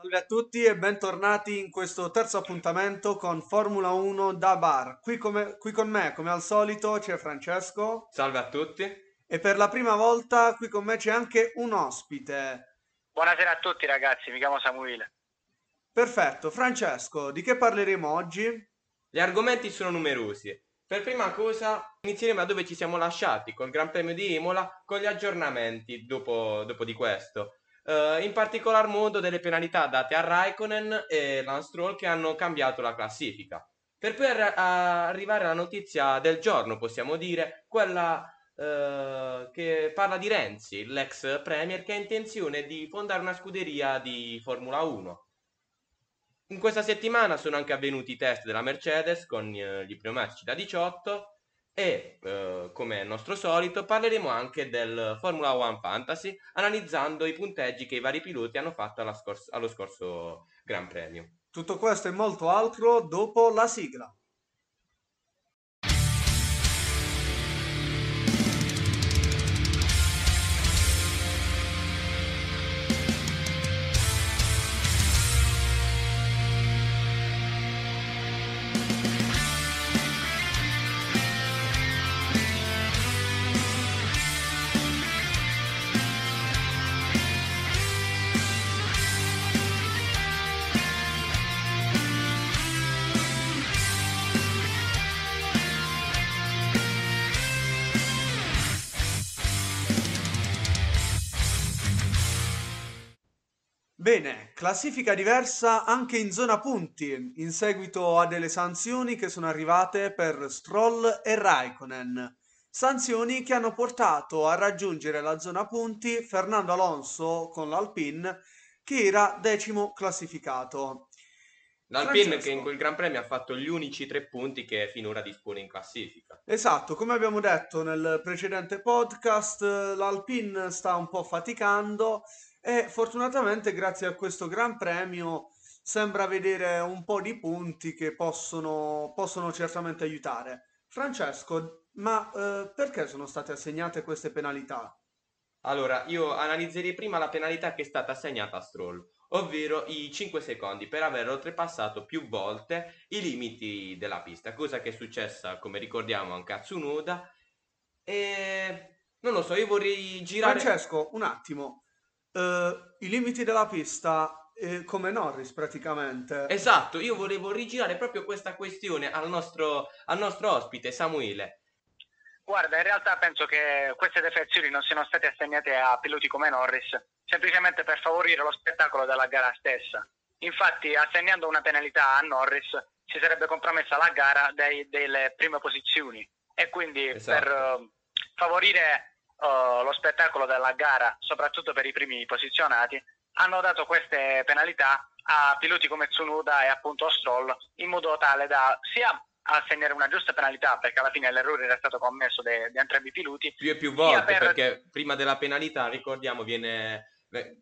Salve a tutti e bentornati in questo terzo appuntamento con Formula 1 da bar. Qui, come- qui con me, come al solito, c'è Francesco Salve a tutti. e per la prima volta qui con me c'è anche un ospite. Buonasera a tutti ragazzi, mi chiamo Samuele. Perfetto, Francesco, di che parleremo oggi? Gli argomenti sono numerosi. Per prima cosa inizieremo da dove ci siamo lasciati, col Gran Premio di Imola, con gli aggiornamenti dopo, dopo di questo. Eh, in particolar modo delle penalità date a Raikkonen e Lance Stroll che hanno cambiato la classifica. Per poi arri- a- arrivare alla notizia del giorno, possiamo dire, quella eh, che parla di Renzi, l'ex premier, che ha intenzione di fondare una scuderia di Formula 1. In questa settimana sono anche avvenuti i test della Mercedes con eh, gli pneumatici da 18 e, eh, come è nostro solito, parleremo anche del Formula One Fantasy analizzando i punteggi che i vari piloti hanno fatto scors- allo scorso Gran Premio. Tutto questo e molto altro dopo la sigla. Bene, classifica diversa anche in zona punti, in seguito a delle sanzioni che sono arrivate per Stroll e Raikkonen. Sanzioni che hanno portato a raggiungere la zona punti Fernando Alonso con l'Alpine, che era decimo classificato. L'Alpine che Francesco. in quel Gran Premio ha fatto gli unici tre punti che finora dispone in classifica. Esatto, come abbiamo detto nel precedente podcast, l'Alpine sta un po' faticando e fortunatamente grazie a questo Gran Premio sembra vedere un po' di punti che possono, possono certamente aiutare. Francesco, ma eh, perché sono state assegnate queste penalità? Allora, io analizzerei prima la penalità che è stata assegnata a Stroll, ovvero i 5 secondi per aver oltrepassato più volte i limiti della pista, cosa che è successa, come ricordiamo, anche a Tsunoda. E non lo so, io vorrei girare. Francesco, un attimo, eh, i limiti della pista, eh, come Norris praticamente. Esatto, io volevo rigirare proprio questa questione al nostro, al nostro ospite Samuele. Guarda, in realtà penso che queste defezioni non siano state assegnate a piloti come Norris, semplicemente per favorire lo spettacolo della gara stessa. Infatti, assegnando una penalità a Norris, si sarebbe compromessa la gara dei- delle prime posizioni e quindi Esatto. per eh, favorire eh, lo spettacolo della gara, soprattutto per i primi posizionati, hanno dato queste penalità a piloti come Tsunoda e appunto Stroll in modo tale da sia assegnare una giusta penalità perché alla fine l'errore era stato commesso da entrambi i piloti più e più volte per- perché prima della penalità ricordiamo viene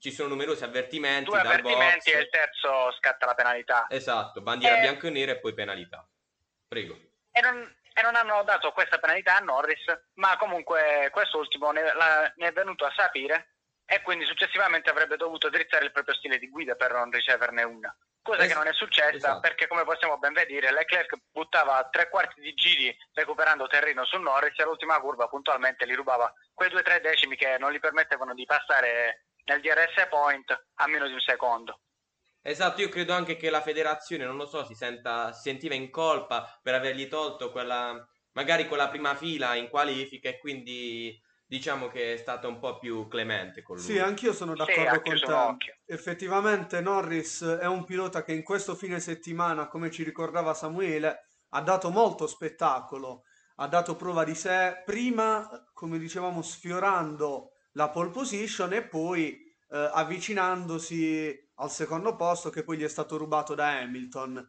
ci sono numerosi avvertimenti due avvertimenti box. e il terzo scatta la penalità. Esatto bandiera Eh. bianco e nera e poi penalità. Prego. e non, e non hanno dato questa penalità a Norris ma comunque quest'ultimo ne, la- ne è venuto a sapere e quindi successivamente avrebbe dovuto drizzare il proprio stile di guida per non riceverne una cosa Es- che non è successa esatto. perché come possiamo ben vedere Leclerc buttava tre quarti di giri recuperando terreno su Norris e all'ultima curva puntualmente gli rubava quei due o tre decimi che non gli permettevano di passare nel DRS point a meno di un secondo esatto io credo anche che la federazione non lo so si senta si sentiva in colpa per avergli tolto quella magari quella prima fila in qualifica e quindi diciamo che è stata un po' più clemente con lui Sì, anch'io sono Sì, d'accordo ha con te. occhio. Effettivamente Norris è un pilota che in questo fine settimana, come ci ricordava Samuele, ha dato molto spettacolo, ha dato prova di sé, prima, come dicevamo, sfiorando la pole position e poi eh, avvicinandosi al secondo posto che poi gli è stato rubato da Hamilton.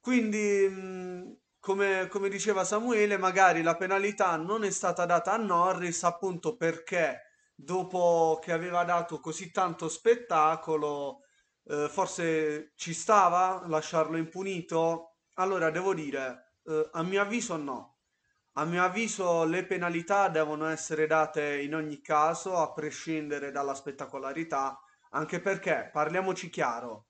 Quindi, come, come diceva Samuele, magari la penalità non è stata data a Norris appunto perché dopo che aveva dato così tanto spettacolo, eh, forse ci stava lasciarlo impunito? Allora, devo dire, eh, a mio avviso no. A mio avviso le penalità devono essere date in ogni caso, a prescindere dalla spettacolarità, anche perché, parliamoci chiaro,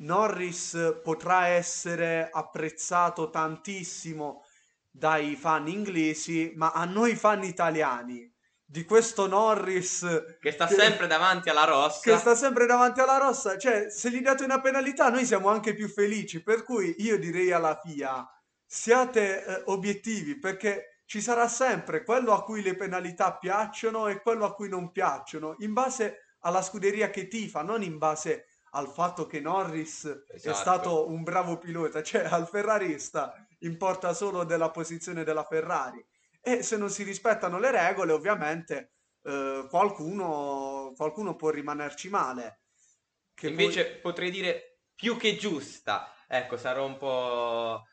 Norris potrà essere apprezzato tantissimo dai fan inglesi, ma a noi fan italiani di questo Norris che sta che, sempre davanti alla rossa. Che sta sempre davanti alla rossa, cioè se gli date una penalità noi siamo anche più felici, per cui io direi alla FIA siate eh, obiettivi perché ci sarà sempre quello a cui le penalità piacciono e quello a cui non piacciono, in base alla scuderia che tifa, non in base al fatto che Norris esatto. è stato un bravo pilota, cioè al ferrarista importa solo della posizione della Ferrari e se non si rispettano le regole ovviamente eh, qualcuno, qualcuno può rimanerci male. Che Invece poi... potrei dire più che giusta, ecco sarò un po',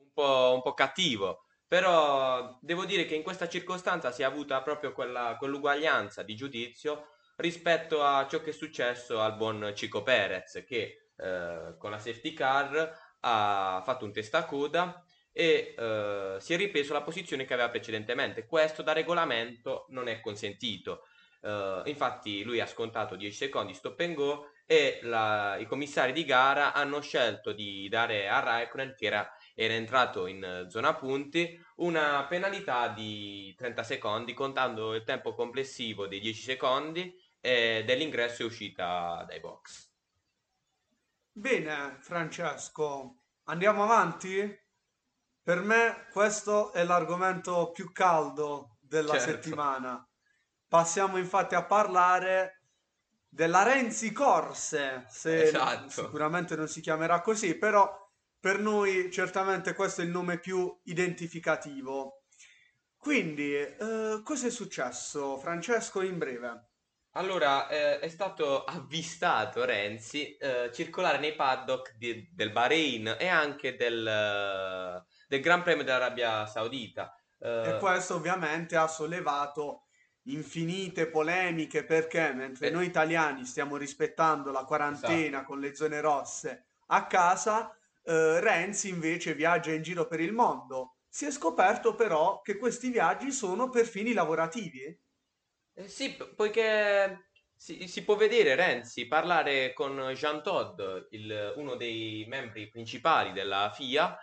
un po', un po cattivo, però devo dire che in questa circostanza si è avuta proprio quella, quell'uguaglianza di giudizio rispetto a ciò che è successo al buon Chico Perez che eh, con la safety car ha fatto un testacoda e eh, si è ripreso la posizione che aveva precedentemente. Questo da regolamento non è consentito. Uh, infatti lui ha scontato 10 secondi stop and go e la, i commissari di gara hanno scelto di dare a Raikkonen che era, era, entrato in zona punti una penalità di 30 secondi contando il tempo complessivo dei 10 secondi e dell'ingresso e uscita dai box. Bene Francesco, andiamo avanti? Per me questo è l'argomento più caldo della certo. settimana. Passiamo infatti a parlare della Renzi Corse, se esatto. sicuramente non si chiamerà così, però per noi certamente questo è il nome più identificativo. Quindi, eh, cosa è successo, Francesco, in breve? Allora, eh, è stato avvistato Renzi eh, circolare nei paddock di- del Bahrain e anche del, del Gran Premio dell'Arabia Saudita. E eh, questo ovviamente ha sollevato infinite polemiche perché mentre eh. noi italiani stiamo rispettando la quarantena esatto. con le zone rosse a casa, eh, Renzi invece viaggia in giro per il mondo. Si è scoperto però che questi viaggi sono per fini lavorativi eh sì, poiché si, si può vedere Renzi parlare con Jean Todd, il- uno dei membri principali della FIA,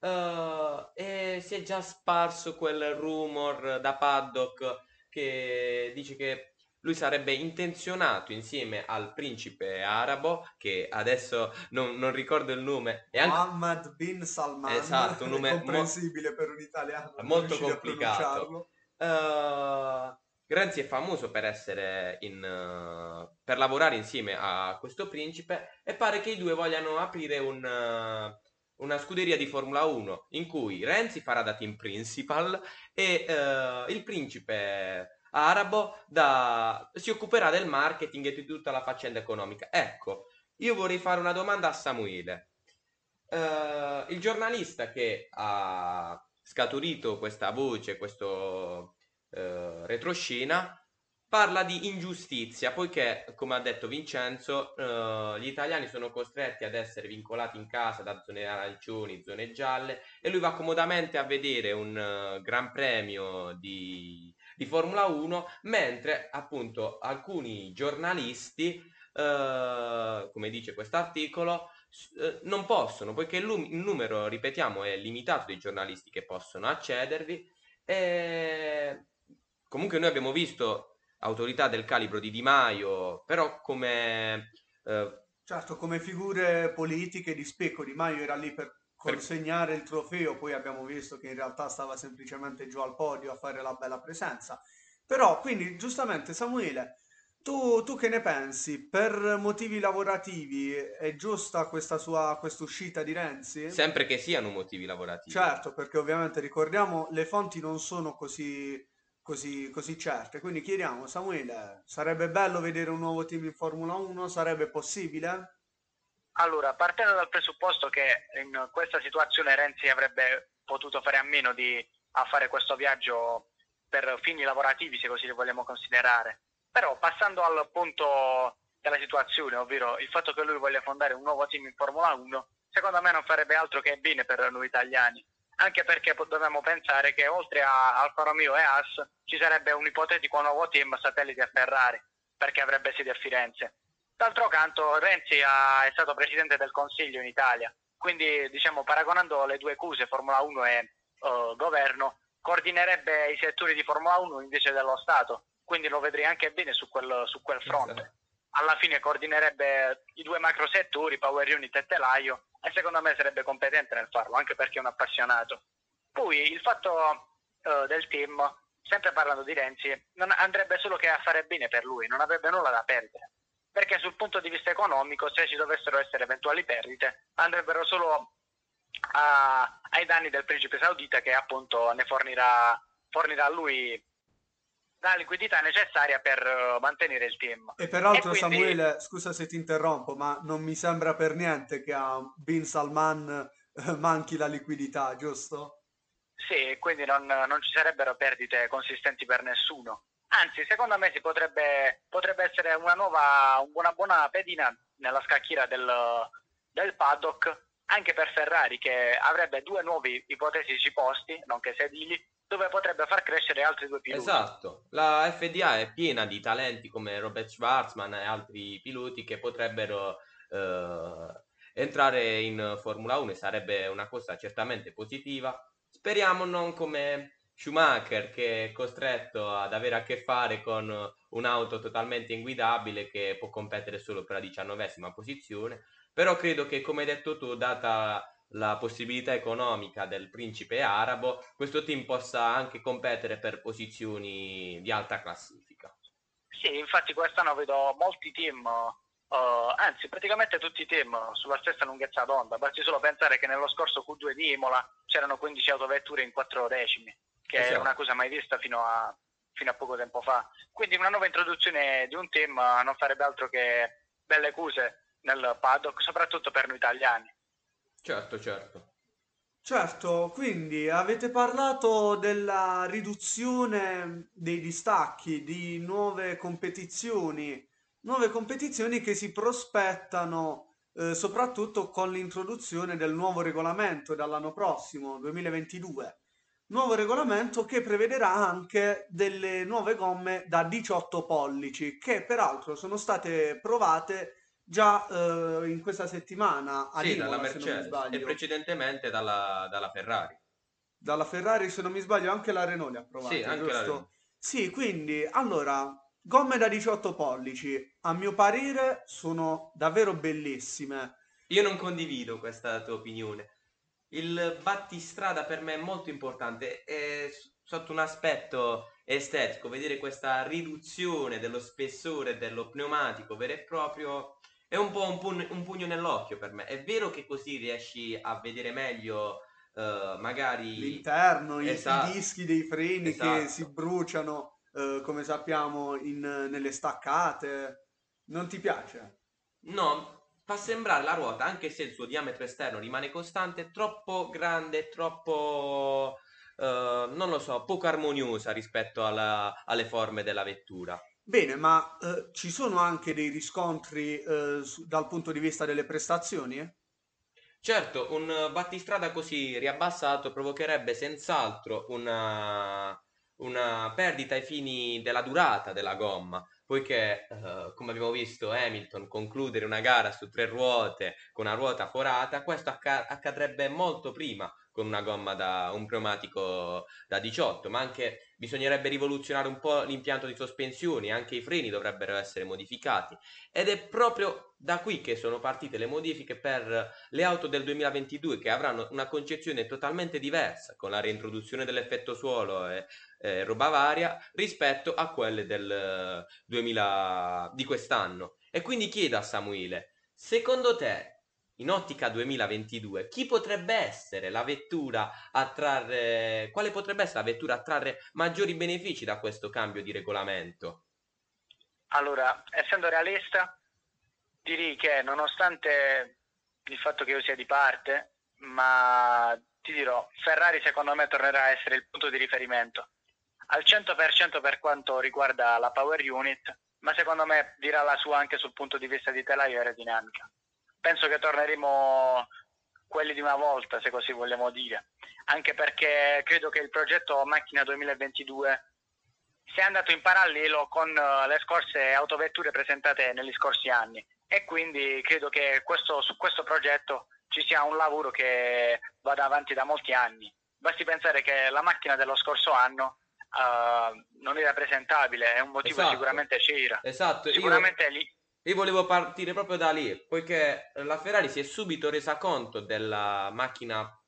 eh, e si è già sparso quel rumor da paddock che dice che lui sarebbe intenzionato insieme al principe arabo, che adesso non, non ricordo il nome, è anche Mohammed bin Salman, esatto, un nome mo- comprensibile per un italiano, molto complicato. Eh, Renzi è famoso per essere in, uh, per lavorare insieme a questo principe e pare che i due vogliano aprire un, uh, una scuderia di Formula 1 in cui Renzi farà da team principal e uh, il principe arabo da, si occuperà del marketing e di tutta la faccenda economica. Ecco, io vorrei fare una domanda a Samuele. il giornalista che ha scaturito questa voce, questo eh, retroscena, parla di ingiustizia, poiché, come ha detto Vincenzo, eh, gli italiani sono costretti ad essere vincolati in casa da zone arancioni, zone gialle, e lui va comodamente a vedere un uh, gran premio di, di, Formula 1, mentre appunto alcuni giornalisti, uh, come dice quest'articolo, uh, non possono, poiché il numero, ripetiamo, è limitato di giornalisti che possono accedervi, e comunque noi abbiamo visto autorità del calibro di Di Maio, però come... Eh, certo, come figure politiche di specco, Di Maio era lì per consegnare il trofeo, poi abbiamo visto che in realtà stava semplicemente giù al podio a fare la bella presenza. Però, quindi, giustamente, Samuele, tu, tu che ne pensi? Per motivi lavorativi è giusta questa sua uscita di Renzi? Sempre che siano motivi lavorativi. Certo, perché ovviamente ricordiamo le fonti non sono così così, così certe. Quindi chiediamo, Samuele, sarebbe bello vedere un nuovo team in Formula 1? Sarebbe possibile? Allora, partendo dal presupposto che in questa situazione Renzi avrebbe potuto fare a meno di a fare questo viaggio per fini lavorativi, se così li vogliamo considerare. Però passando al punto della situazione, ovvero il fatto che lui voglia fondare un nuovo team in Formula 1, secondo me non farebbe altro che bene per noi italiani anche perché dobbiamo pensare che oltre a Alfa Romeo e Haas ci sarebbe un ipotetico nuovo team satellite a Ferrari, perché avrebbe sede a Firenze. D'altro canto Renzi ha, è stato presidente del Consiglio in Italia, quindi diciamo paragonando le due cose, Formula 1 e uh, governo, coordinerebbe i settori di Formula 1 invece dello Stato, quindi lo vedrei anche bene su quel, su quel fronte. Alla fine coordinerebbe i due macro settori, Power Unit e Telaio, e secondo me sarebbe competente nel farlo, anche perché è un appassionato. Poi il fatto uh, del team, sempre parlando di Renzi, non andrebbe solo che a fare bene per lui, non avrebbe nulla da perdere perché sul punto di vista economico se ci dovessero essere eventuali perdite andrebbero solo a, ai danni del principe saudita che appunto ne fornirà, fornirà a lui la liquidità necessaria per uh, mantenere il team. E peraltro e quindi... Samuele, scusa se ti interrompo, ma non mi sembra per niente che a Bin Salman uh, manchi la liquidità, giusto? Sì, quindi non, non ci sarebbero perdite consistenti per nessuno. Anzi, secondo me si potrebbe, potrebbe essere una nuova, una buona pedina nella scacchiera del, del paddock anche per Ferrari che avrebbe due nuovi ipotetici posti, nonché sedili, dove potrebbe far crescere altri due piloti. Esatto, la FDA è piena di talenti come Robert Schwarzman e altri piloti che potrebbero eh, entrare in Formula 1 e sarebbe una cosa certamente positiva. Speriamo non come Schumacher che è costretto ad avere a che fare con un'auto totalmente inguidabile che può competere solo per la diciannovesima posizione, però credo che come hai detto tu, data la possibilità economica del principe arabo, questo team possa anche competere per posizioni di alta classifica. Sì, infatti quest'anno vedo molti team, uh, anzi praticamente tutti i team sulla stessa lunghezza d'onda, basti solo pensare che nello scorso Q2 di Imola c'erano 15 autovetture in 4 decimi che esatto. è una cosa mai vista fino a, fino a poco tempo fa. Quindi una nuova introduzione di un team non farebbe altro che belle cose nel paddock, soprattutto per noi italiani. Certo, certo. Certo, quindi avete parlato della riduzione dei distacchi, di nuove competizioni, nuove competizioni che si prospettano eh, soprattutto con l'introduzione del nuovo regolamento dall'anno prossimo, 2022 nuovo regolamento che prevederà anche delle nuove gomme da 18 pollici, che peraltro sono state provate già eh, in questa settimana a sì, Imola, dalla Mercedes e precedentemente dalla, dalla, Ferrari. Dalla Ferrari, se non mi sbaglio, anche la Renault le ha provate, sì, anche giusto? La Sì, quindi, allora, gomme da 18 pollici, a mio parere, sono davvero bellissime. Io non condivido questa tua opinione il battistrada per me è molto importante e sotto un aspetto estetico, vedere questa riduzione dello spessore dello pneumatico vero e proprio è un po' un, pugno, un pugno nell'occhio per me. È vero che così riesci a vedere meglio uh, magari l'interno, esatto. i, dischi dei freni esatto. che si bruciano, uh, come sappiamo, in, nelle staccate. Non ti piace? No, fa sembrare la ruota, anche se il suo diametro esterno rimane costante, troppo grande, troppo, uh, non lo so, poco armoniosa rispetto alla, alle forme della vettura. Bene, ma uh, ci sono anche dei riscontri uh, su, dal punto di vista delle prestazioni? Eh? Certo, un battistrada così riabbassato provocherebbe senz'altro una, una perdita ai fini della durata della gomma, poiché uh, come abbiamo visto Hamilton concludere una gara su tre ruote con una ruota forata, questo acc- accadrebbe molto prima con una gomma da un pneumatico da 18, ma anche bisognerebbe rivoluzionare un po' l'impianto di sospensioni, anche i freni dovrebbero essere modificati ed è proprio da qui che sono partite le modifiche per le auto del 2022 che avranno una concezione totalmente diversa con la reintroduzione dell'effetto suolo e eh, roba varia rispetto a quelle del 2000 di quest'anno. E quindi chiedo a Samuele, secondo te in ottica 2022, chi potrebbe essere la vettura a trarre, quale potrebbe essere la vettura a trarre maggiori benefici da questo cambio di regolamento? Allora, essendo realista, direi che nonostante il fatto che io sia di parte, ma ti dirò, Ferrari secondo me tornerà a essere il punto di riferimento al 100% per quanto riguarda la power unit, ma secondo me dirà la sua anche sul punto di vista di telaio aerodinamica penso che torneremo quelli di una volta, se così vogliamo dire, anche perché credo che il progetto Macchina 2022 sia andato in parallelo con uh, le scorse autovetture presentate negli scorsi anni e quindi credo che questo, su questo progetto ci sia un lavoro che vada avanti da molti anni. Basti pensare che la macchina dello scorso anno uh, non era presentabile, è un motivo Esatto. sicuramente c'era. Esatto, io, Sicuramente lì io volevo partire proprio da lì, poiché la Ferrari si è subito resa conto della macchina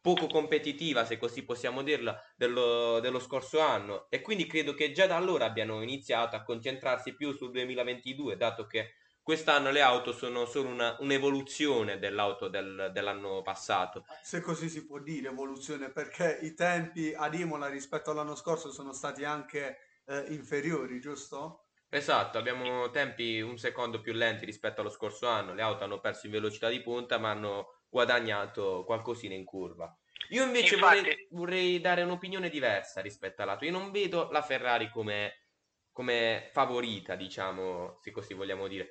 poco competitiva, se così possiamo dirla, dello, dello scorso anno e quindi credo che già da allora abbiano iniziato a concentrarsi più sul 2022, dato che quest'anno le auto sono solo una- un'evoluzione dell'auto del- dell'anno passato. Se così si può dire, evoluzione, perché i tempi ad Imola rispetto all'anno scorso sono stati anche eh, inferiori, giusto? Esatto, abbiamo tempi un secondo più lenti rispetto allo scorso anno. Le auto hanno perso in velocità di punta, ma hanno guadagnato qualcosina in curva. Io invece Infatti- vorrei, vorrei dare un'opinione diversa rispetto all'altro. Io non vedo la Ferrari come, come favorita, diciamo, se così vogliamo dire.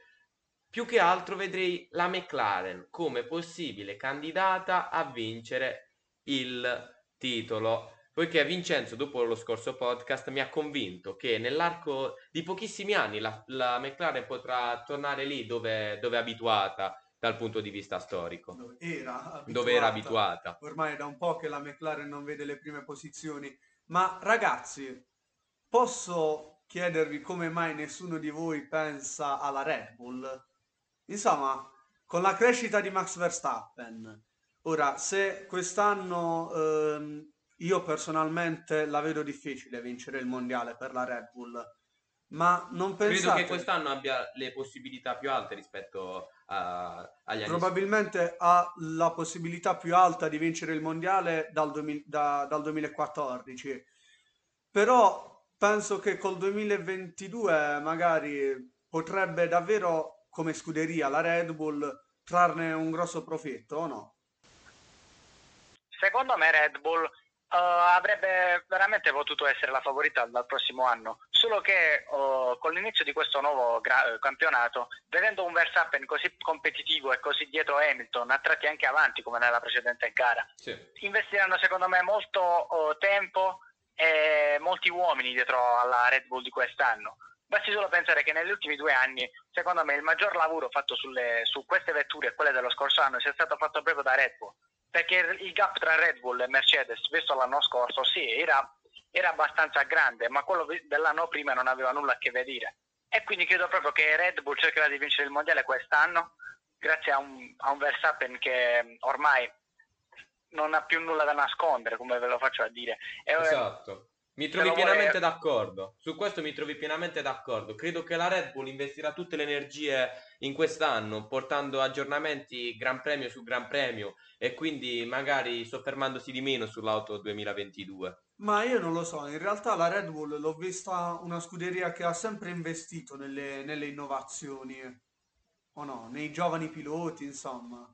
Più che altro vedrei la McLaren come possibile candidata a vincere il titolo. Poiché Vincenzo, dopo lo scorso podcast, mi ha convinto che nell'arco di pochissimi anni la, la McLaren potrà tornare lì dove, dove è abituata dal punto di vista storico, Dove era dove era abituata. abituata. Ormai è da un po' che la McLaren non vede le prime posizioni. Ma ragazzi, posso chiedervi come mai nessuno di voi pensa alla Red Bull? Insomma, con la crescita di Max Verstappen, ora, se quest'anno ehm, io personalmente la vedo difficile vincere il mondiale per la Red Bull, ma non Credo pensate... che quest'anno abbia le possibilità più alte rispetto a- agli anni Probabilmente ha la possibilità più alta di vincere il mondiale dal, 2000 da- dal 2014, però penso che col 2022 magari potrebbe davvero, come scuderia, la Red Bull trarne un grosso profitto, o no? Secondo me Red Bull eh, avrebbe veramente potuto essere la favorita dal prossimo anno, solo che eh, con l'inizio di questo nuovo gra- eh, campionato, vedendo un Verstappen così competitivo e così dietro Hamilton, a tratti anche avanti come nella precedente gara, Sì. investiranno secondo me molto eh, tempo e molti uomini dietro alla Red Bull di quest'anno. Basti solo pensare che negli ultimi due anni, secondo me, il maggior lavoro fatto sulle- su queste vetture e quelle dello scorso anno sia stato fatto proprio da Red Bull. Perché il gap tra Red Bull e Mercedes, visto l'anno scorso, sì, era, era abbastanza grande, ma quello dell'anno prima non aveva nulla a che vedere. E quindi credo proprio che Red Bull cercherà di vincere il mondiale quest'anno, grazie a un, a un Verstappen che ormai non ha più nulla da nascondere, come ve lo faccio a dire. E, Esatto. Mi trovi pienamente d'accordo. Su questo mi trovi pienamente d'accordo. Credo che la Red Bull investirà tutte le energie in quest'anno, portando aggiornamenti Gran Premio su Gran Premio e quindi magari soffermandosi di meno sull'auto 2022. Ma io non lo so, in realtà la Red Bull l'ho vista una scuderia che ha sempre investito nelle, nelle innovazioni, o no? Nei giovani piloti, insomma.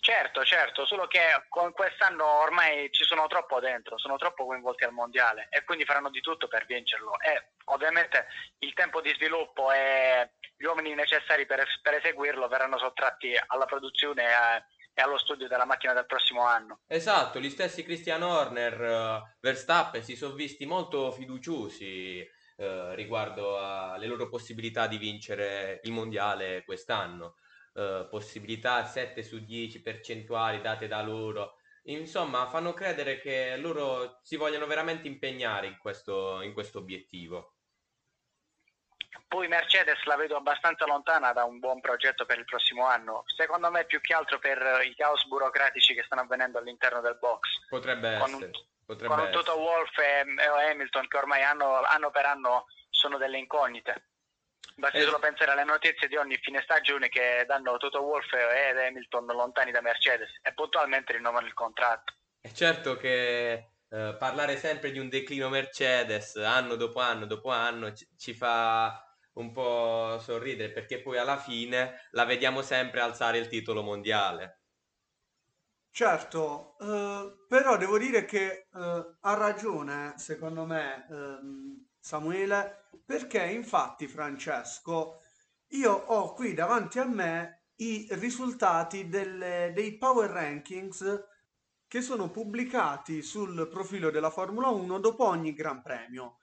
Certo, certo, solo che con quest'anno ormai ci sono troppo dentro, sono troppo coinvolti al mondiale e quindi faranno di tutto per vincerlo. E ovviamente il tempo di sviluppo e gli uomini necessari per, per eseguirlo verranno sottratti alla produzione e, e allo studio della macchina del prossimo anno. Esatto, gli stessi Christian Horner, eh, Verstappen si sono visti molto fiduciosi eh, riguardo alle loro possibilità di vincere il mondiale quest'anno. Eh, possibilità 7 su 10 percentuali date da loro. Insomma, fanno credere che loro si vogliono veramente impegnare in questo, in questo obiettivo. Poi Mercedes la vedo abbastanza lontana da un buon progetto per il prossimo anno, secondo me più che altro per i caos burocratici che stanno avvenendo all'interno del box. Potrebbe Con essere. Potrebbe con un Toto essere. Wolff e, e Hamilton che ormai anno, anno per anno sono delle incognite. Basti Eh, solo pensare alle notizie di ogni fine stagione che danno Toto Wolff ed Hamilton lontani da Mercedes e puntualmente rinnovano il contratto. È certo che eh, parlare sempre di un declino Mercedes anno dopo anno dopo anno ci, ci fa un po' sorridere perché poi alla fine la vediamo sempre alzare il titolo mondiale. Certo, eh, però devo dire che eh, ha ragione, secondo me, ehm, Samuele, perché infatti, Francesco, io ho qui davanti a me i risultati delle- dei Power Rankings che sono pubblicati sul profilo della Formula 1 dopo ogni Gran Premio.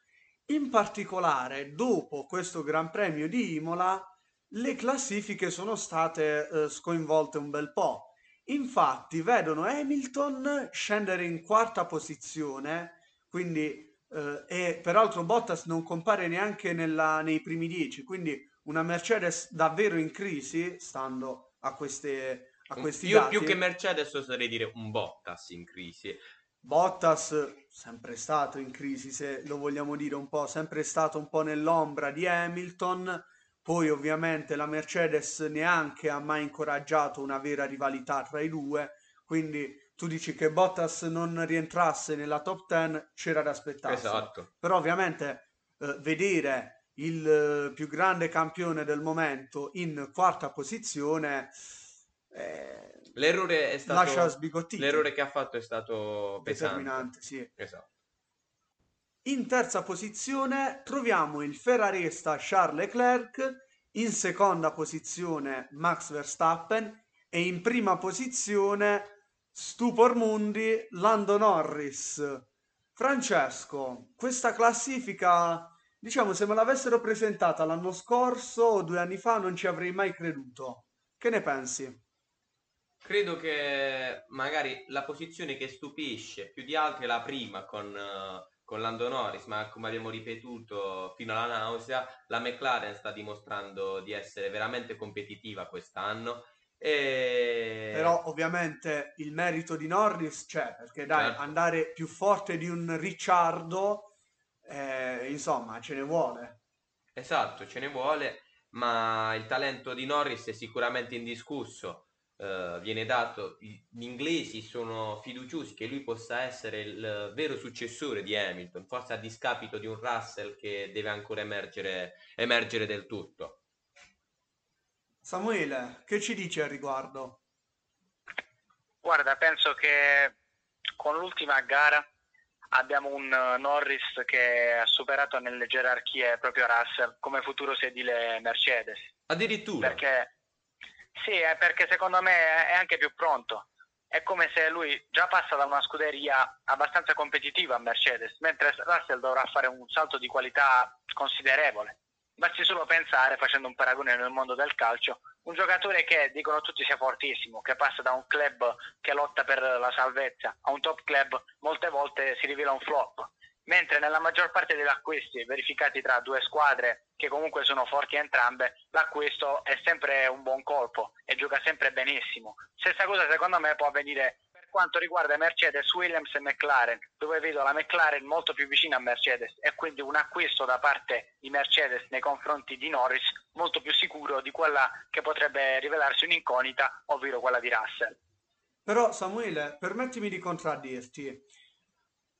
In particolare, dopo questo Gran Premio di Imola, le classifiche sono state eh, sconvolte un bel po'. Infatti, vedono Hamilton scendere in quarta posizione, quindi eh, e peraltro Bottas non compare neanche nella- nei primi dieci, quindi una Mercedes davvero in crisi, stando a, queste, a questi Io più che dati. Mercedes oserei dire un Bottas in crisi. Bottas, sempre stato in crisi, se lo vogliamo dire un po', sempre stato un po' nell'ombra di Hamilton. Poi ovviamente la Mercedes neanche ha mai incoraggiato una vera rivalità tra i due, quindi tu dici che Bottas non rientrasse nella top 10, c'era da aspettarselo. Esatto. Però ovviamente eh, vedere il eh, più grande campione del momento in quarta posizione eh, L'errore è lascia stato... sbigottiti, L'errore che ha fatto è stato pesante. determinante, sì. Esatto. In terza posizione troviamo il ferrarista Charles Leclerc, in seconda posizione Max Verstappen e in prima posizione Stupor Mundi Lando Norris. Francesco, questa classifica, diciamo, se me l'avessero presentata l'anno scorso o due anni fa non ci avrei mai creduto. Che ne pensi? Credo che magari la posizione che stupisce più di altre è la prima con, eh, con Lando Norris, ma come abbiamo ripetuto fino alla nausea, la McLaren sta dimostrando di essere veramente competitiva quest'anno e Però ovviamente il merito di Norris c'è, perché dai, certo, andare più forte di un Ricciardo, eh, insomma, ce ne vuole. esatto, ce ne vuole, ma il talento di Norris è sicuramente indiscusso. Eh, viene dato, gli inglesi sono fiduciosi che lui possa essere il vero successore di Hamilton, forse a discapito di un Russell che deve ancora emergere, emergere del tutto. Samuele, che ci dici al riguardo? Guarda, penso che con l'ultima gara abbiamo un eh, Norris che ha superato nelle gerarchie proprio Russell come futuro sedile Mercedes. Addirittura, Perché sì, è perché secondo me è è anche più pronto. È come se lui già passa da una scuderia abbastanza competitiva a Mercedes, mentre Russell dovrà fare un salto di qualità considerevole. Basti solo pensare, facendo un paragone nel mondo del calcio, un giocatore che dicono tutti sia fortissimo, che passa da un club che lotta per la salvezza a un top club, molte volte si rivela un flop. Mentre nella maggior parte degli acquisti verificati tra due squadre che comunque sono forti entrambe, l'acquisto è sempre un buon colpo e gioca sempre benissimo. Stessa cosa secondo me può avvenire quanto riguarda Mercedes, Williams e McLaren, dove vedo la McLaren molto più vicina a Mercedes e quindi un acquisto da parte di Mercedes nei confronti di Norris molto più sicuro di quella che potrebbe rivelarsi un'incognita, ovvero quella di Russell. Però Samuele, permettimi di contraddirti.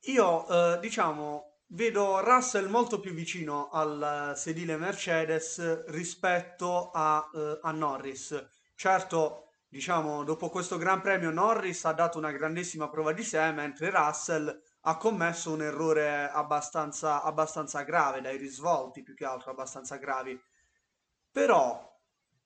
Io, eh, diciamo, vedo Russell molto più vicino al sedile Mercedes rispetto a, eh, a Norris. Certo, diciamo, dopo questo Gran Premio Norris ha dato una grandissima prova di sé, mentre Russell ha commesso un errore abbastanza, abbastanza grave, dai risvolti più che altro abbastanza gravi. Però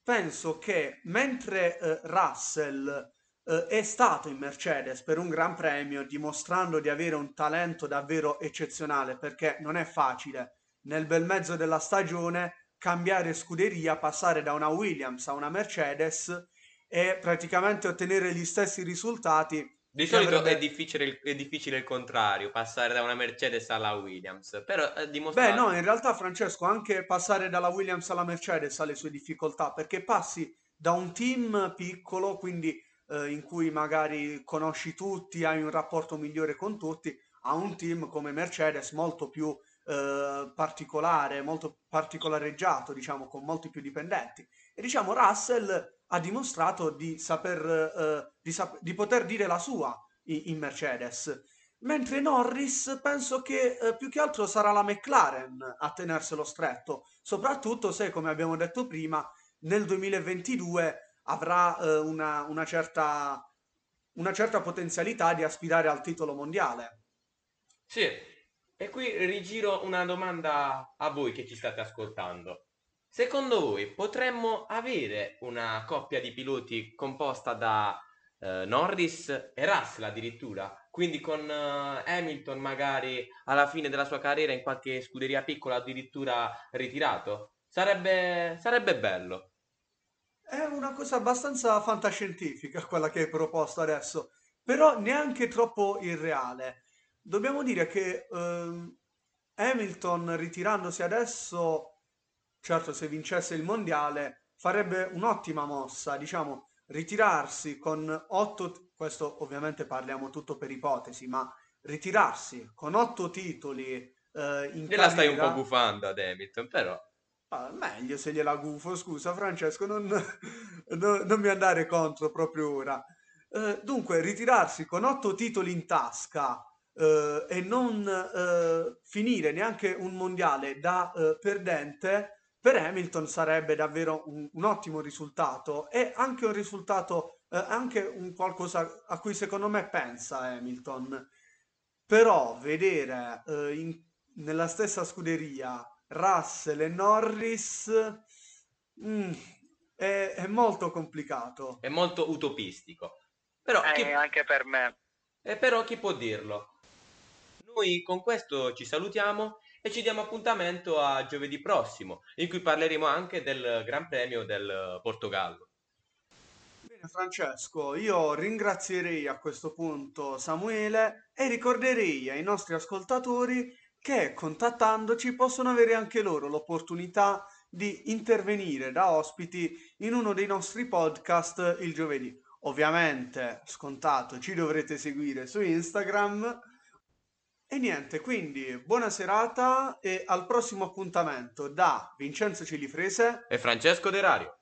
penso che mentre eh, Russell eh, è stato in Mercedes per un Gran Premio, dimostrando di avere un talento davvero eccezionale, perché non è facile nel bel mezzo della stagione cambiare scuderia, passare da una Williams a una Mercedes e praticamente ottenere gli stessi risultati di solito è avrebbe... difficile, il- è difficile il contrario, passare da una Mercedes alla Williams, però è Beh, dimostrato. no, in realtà Francesco, anche passare dalla Williams alla Mercedes ha le sue difficoltà, perché passi da un team piccolo, quindi eh, in cui magari conosci tutti, hai un rapporto migliore con tutti, a un team come Mercedes molto più eh, particolare, molto particolareggiato, diciamo, con molti più dipendenti. E diciamo, Russell ha dimostrato di saper, eh, di, sap- di poter dire la sua in, in Mercedes. Mentre Norris penso che eh, più che altro sarà la McLaren a tenerselo stretto, soprattutto se, come abbiamo detto prima, nel 2022 avrà eh, una, una certa, una certa potenzialità di aspirare al titolo mondiale. Sì, e qui rigiro una domanda a voi che ci state ascoltando. Secondo voi potremmo avere una coppia di piloti composta da eh, Norris e Russell addirittura. Quindi con eh, Hamilton magari alla fine della sua carriera in qualche scuderia piccola addirittura ritirato. Sarebbe, sarebbe bello. È una cosa abbastanza fantascientifica quella che hai proposto adesso, però neanche troppo irreale. Dobbiamo dire che ehm, Hamilton ritirandosi adesso, certo se vincesse il mondiale, farebbe un'ottima mossa, diciamo, ritirarsi con otto, questo ovviamente parliamo tutto per ipotesi, ma ritirarsi con otto titoli eh, in Gliela stai un po' gufando ad Hamilton, però. ah, meglio se gliela gufo, scusa Francesco, non, non- non mi andare contro proprio ora. Eh, dunque, ritirarsi con otto titoli in tasca eh, e non eh, finire neanche un mondiale da eh, perdente per Hamilton sarebbe davvero un, un ottimo risultato e anche un risultato, eh, anche un qualcosa a cui secondo me pensa Hamilton. Però vedere eh, in- nella stessa scuderia Russell e Norris mm, è, è molto complicato. È molto utopistico. Però chi, Eh, anche per me. eh, però chi può dirlo? Noi con questo ci salutiamo e ci diamo appuntamento a giovedì prossimo, in cui parleremo anche del Gran Premio del Portogallo. Bene, Francesco, io ringrazierei a questo punto Samuele e ricorderei ai nostri ascoltatori che contattandoci possono avere anche loro l'opportunità di intervenire da ospiti in uno dei nostri podcast il giovedì. Ovviamente, scontato, ci dovrete seguire su Instagram. E niente, quindi buona serata e al prossimo appuntamento da Vincenzo Cilifrese. E Francesco De Rario.